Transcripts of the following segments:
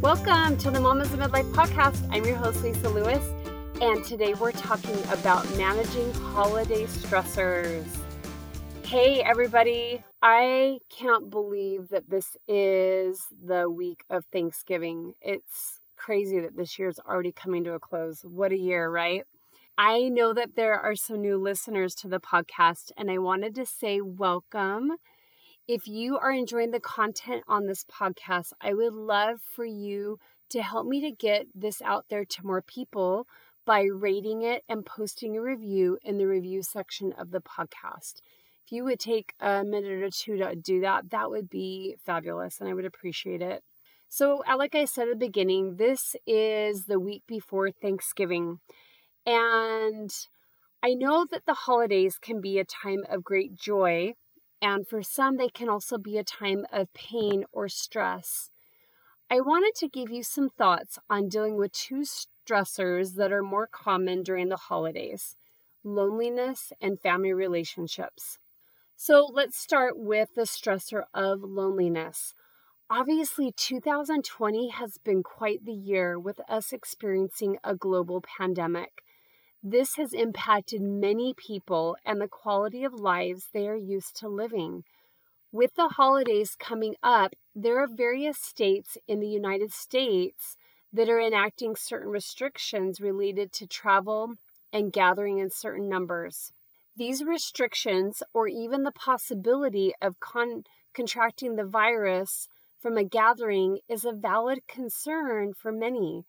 Welcome to the Mamas of Midlife podcast. I'm your host, Lisa Lewis, and today we're talking about managing holiday stressors. Hey, everybody. I can't believe that this is the week of Thanksgiving. It's crazy that this year's already coming to a close. What a year, right? I know that there are some new listeners to the podcast, and I wanted to say welcome. If you are enjoying the content on this podcast, I would love for you to help me to get this out there to more people by rating it and posting a review in the review section of the podcast. If you would take a minute or two to do that, that would be fabulous and I would appreciate it. So, uh, like I said at the beginning, this is the week before Thanksgiving. And I know that the holidays can be a time of great joy and for some, they can also be a time of pain or stress. I wanted to give you some thoughts on dealing with two stressors that are more common during the holidays loneliness and family relationships. So let's start with the stressor of loneliness. Obviously, 2020 has been quite the year with us experiencing a global pandemic. This has impacted many people and the quality of lives they are used to living. With the holidays coming up, there are various states in the United States that are enacting certain restrictions related to travel and gathering in certain numbers. These restrictions, or even the possibility of con- contracting the virus from a gathering, is a valid concern for many.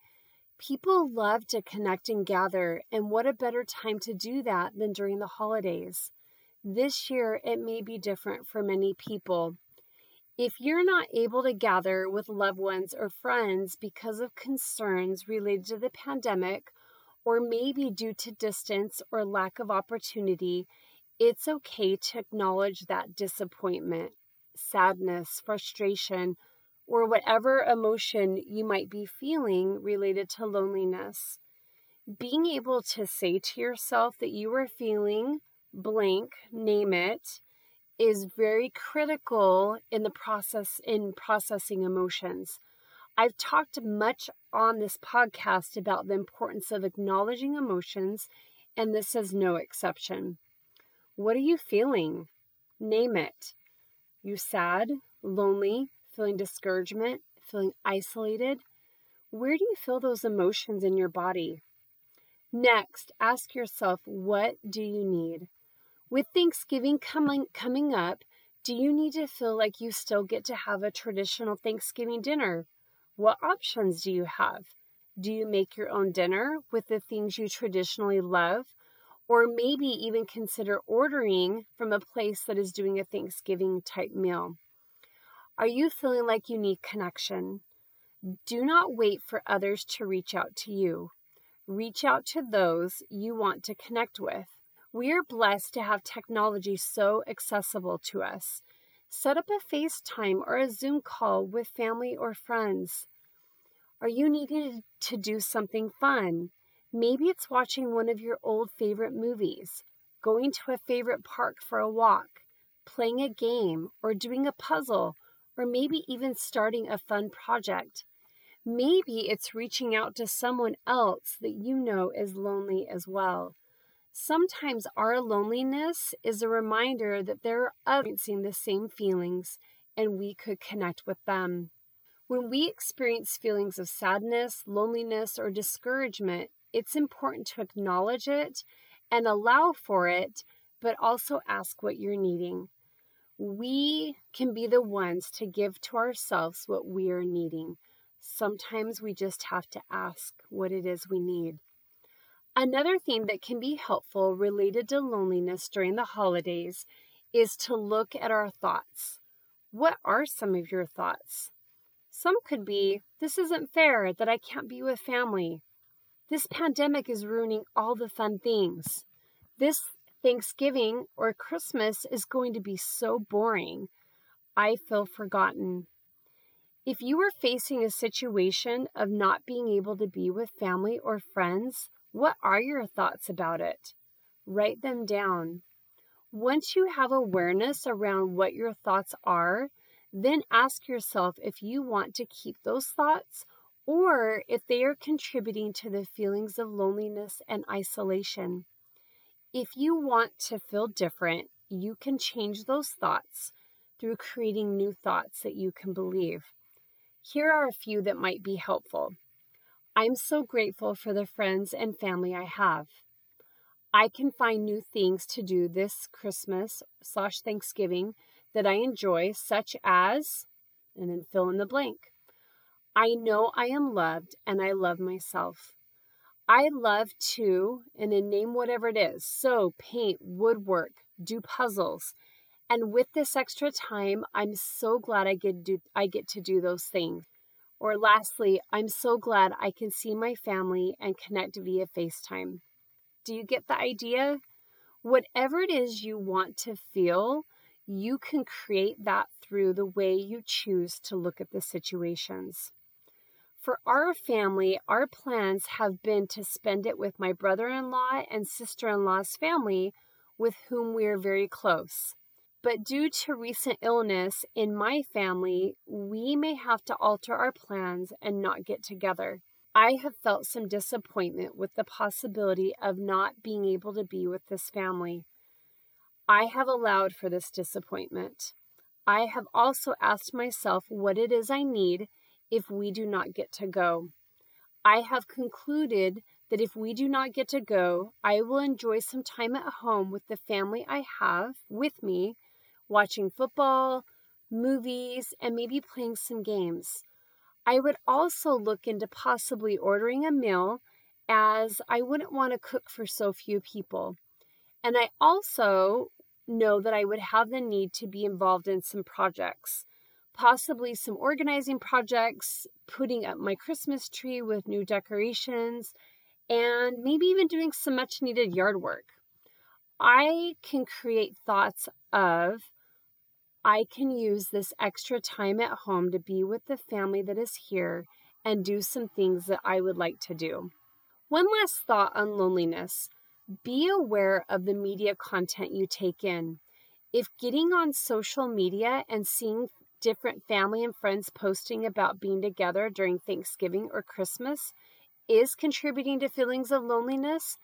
People love to connect and gather, and what a better time to do that than during the holidays. This year, it may be different for many people. If you're not able to gather with loved ones or friends because of concerns related to the pandemic, or maybe due to distance or lack of opportunity, it's okay to acknowledge that disappointment, sadness, frustration, or whatever emotion you might be feeling related to loneliness. Being able to say to yourself that you are feeling blank, name it, is very critical in the process in processing emotions. I've talked much on this podcast about the importance of acknowledging emotions, and this is no exception. What are you feeling? Name it. You sad, lonely, feeling discouragement, feeling isolated? Where do you feel those emotions in your body? Next, ask yourself, what do you need? With Thanksgiving coming coming up, do you need to feel like you still get to have a traditional Thanksgiving dinner? What options do you have? Do you make your own dinner with the things you traditionally love? Or maybe even consider ordering from a place that is doing a Thanksgiving type meal. Are you feeling like you need connection? Do not wait for others to reach out to you. Reach out to those you want to connect with. We are blessed to have technology so accessible to us. Set up a FaceTime or a Zoom call with family or friends. Are you needing to do something fun? Maybe it's watching one of your old favorite movies, going to a favorite park for a walk, playing a game, or doing a puzzle or maybe even starting a fun project. Maybe it's reaching out to someone else that you know is lonely as well. Sometimes our loneliness is a reminder that there are others experiencing the same feelings and we could connect with them. When we experience feelings of sadness, loneliness, or discouragement, it's important to acknowledge it and allow for it, but also ask what you're needing we can be the ones to give to ourselves what we are needing. Sometimes we just have to ask what it is we need. Another thing that can be helpful related to loneliness during the holidays is to look at our thoughts. What are some of your thoughts? Some could be this isn't fair that I can't be with family. This pandemic is ruining all the fun things. This Thanksgiving or Christmas is going to be so boring. I feel forgotten. If you are facing a situation of not being able to be with family or friends, what are your thoughts about it? Write them down. Once you have awareness around what your thoughts are, then ask yourself if you want to keep those thoughts or if they are contributing to the feelings of loneliness and isolation. If you want to feel different, you can change those thoughts through creating new thoughts that you can believe. Here are a few that might be helpful. I'm so grateful for the friends and family I have. I can find new things to do this Christmas slash Thanksgiving that I enjoy, such as, and then fill in the blank. I know I am loved and I love myself. I love to, and then name whatever it is sew, paint, woodwork, do puzzles. And with this extra time, I'm so glad I get, do, I get to do those things. Or lastly, I'm so glad I can see my family and connect via FaceTime. Do you get the idea? Whatever it is you want to feel, you can create that through the way you choose to look at the situations. For our family, our plans have been to spend it with my brother in law and sister in law's family, with whom we are very close. But due to recent illness in my family, we may have to alter our plans and not get together. I have felt some disappointment with the possibility of not being able to be with this family. I have allowed for this disappointment. I have also asked myself what it is I need if we do not get to go. I have concluded that if we do not get to go, I will enjoy some time at home with the family I have with me, watching football, movies, and maybe playing some games. I would also look into possibly ordering a meal as I wouldn't want to cook for so few people. And I also know that I would have the need to be involved in some projects possibly some organizing projects, putting up my Christmas tree with new decorations, and maybe even doing some much needed yard work. I can create thoughts of I can use this extra time at home to be with the family that is here and do some things that I would like to do. One last thought on loneliness be aware of the media content you take in. If getting on social media and seeing different family and friends posting about being together during Thanksgiving or Christmas is contributing to feelings of loneliness,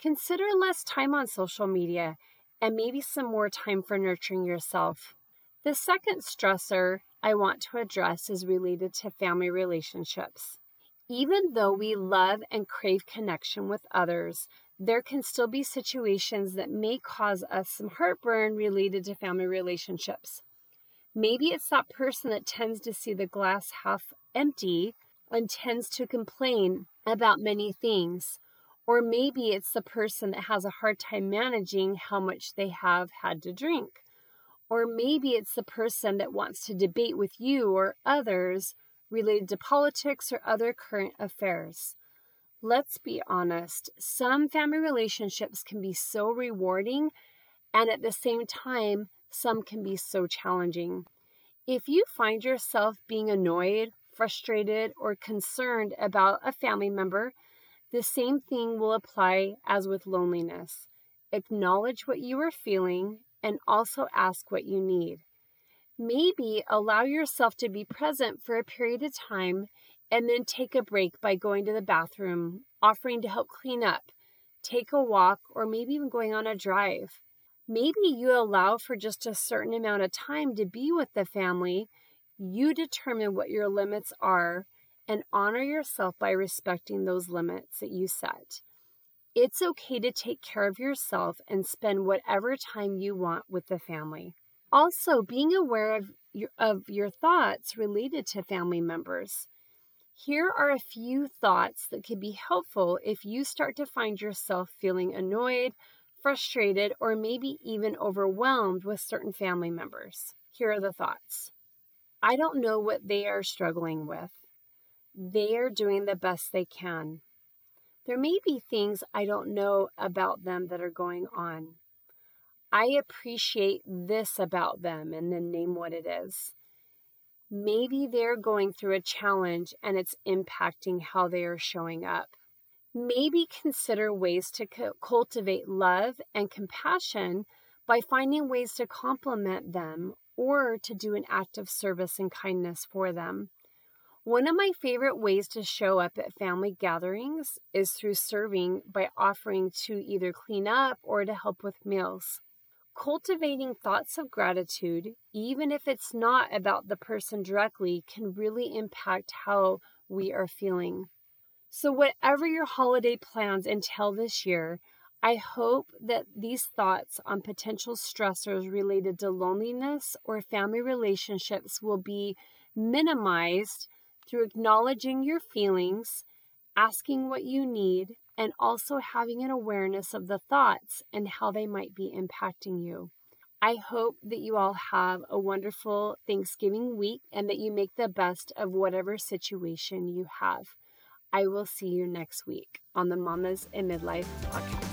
consider less time on social media and maybe some more time for nurturing yourself. The second stressor I want to address is related to family relationships. Even though we love and crave connection with others, there can still be situations that may cause us some heartburn related to family relationships. Maybe it's that person that tends to see the glass half empty and tends to complain about many things. Or maybe it's the person that has a hard time managing how much they have had to drink. Or maybe it's the person that wants to debate with you or others related to politics or other current affairs. Let's be honest, some family relationships can be so rewarding, and at the same time, some can be so challenging. If you find yourself being annoyed, frustrated, or concerned about a family member, the same thing will apply as with loneliness. Acknowledge what you are feeling and also ask what you need. Maybe allow yourself to be present for a period of time and then take a break by going to the bathroom, offering to help clean up, take a walk, or maybe even going on a drive. Maybe you allow for just a certain amount of time to be with the family. You determine what your limits are and honor yourself by respecting those limits that you set. It's okay to take care of yourself and spend whatever time you want with the family. Also, being aware of your, of your thoughts related to family members. Here are a few thoughts that could be helpful if you start to find yourself feeling annoyed, frustrated, or maybe even overwhelmed with certain family members. Here are the thoughts I don't know what they are struggling with. They are doing the best they can. There may be things I don't know about them that are going on. I appreciate this about them and then name what it is. Maybe they're going through a challenge and it's impacting how they are showing up maybe consider ways to cultivate love and compassion by finding ways to compliment them or to do an act of service and kindness for them. One of my favorite ways to show up at family gatherings is through serving by offering to either clean up or to help with meals. Cultivating thoughts of gratitude, even if it's not about the person directly, can really impact how we are feeling. So, whatever your holiday plans entail this year, I hope that these thoughts on potential stressors related to loneliness or family relationships will be minimized through acknowledging your feelings, asking what you need, and also having an awareness of the thoughts and how they might be impacting you. I hope that you all have a wonderful Thanksgiving week and that you make the best of whatever situation you have. I will see you next week on the Mamas in Midlife podcast.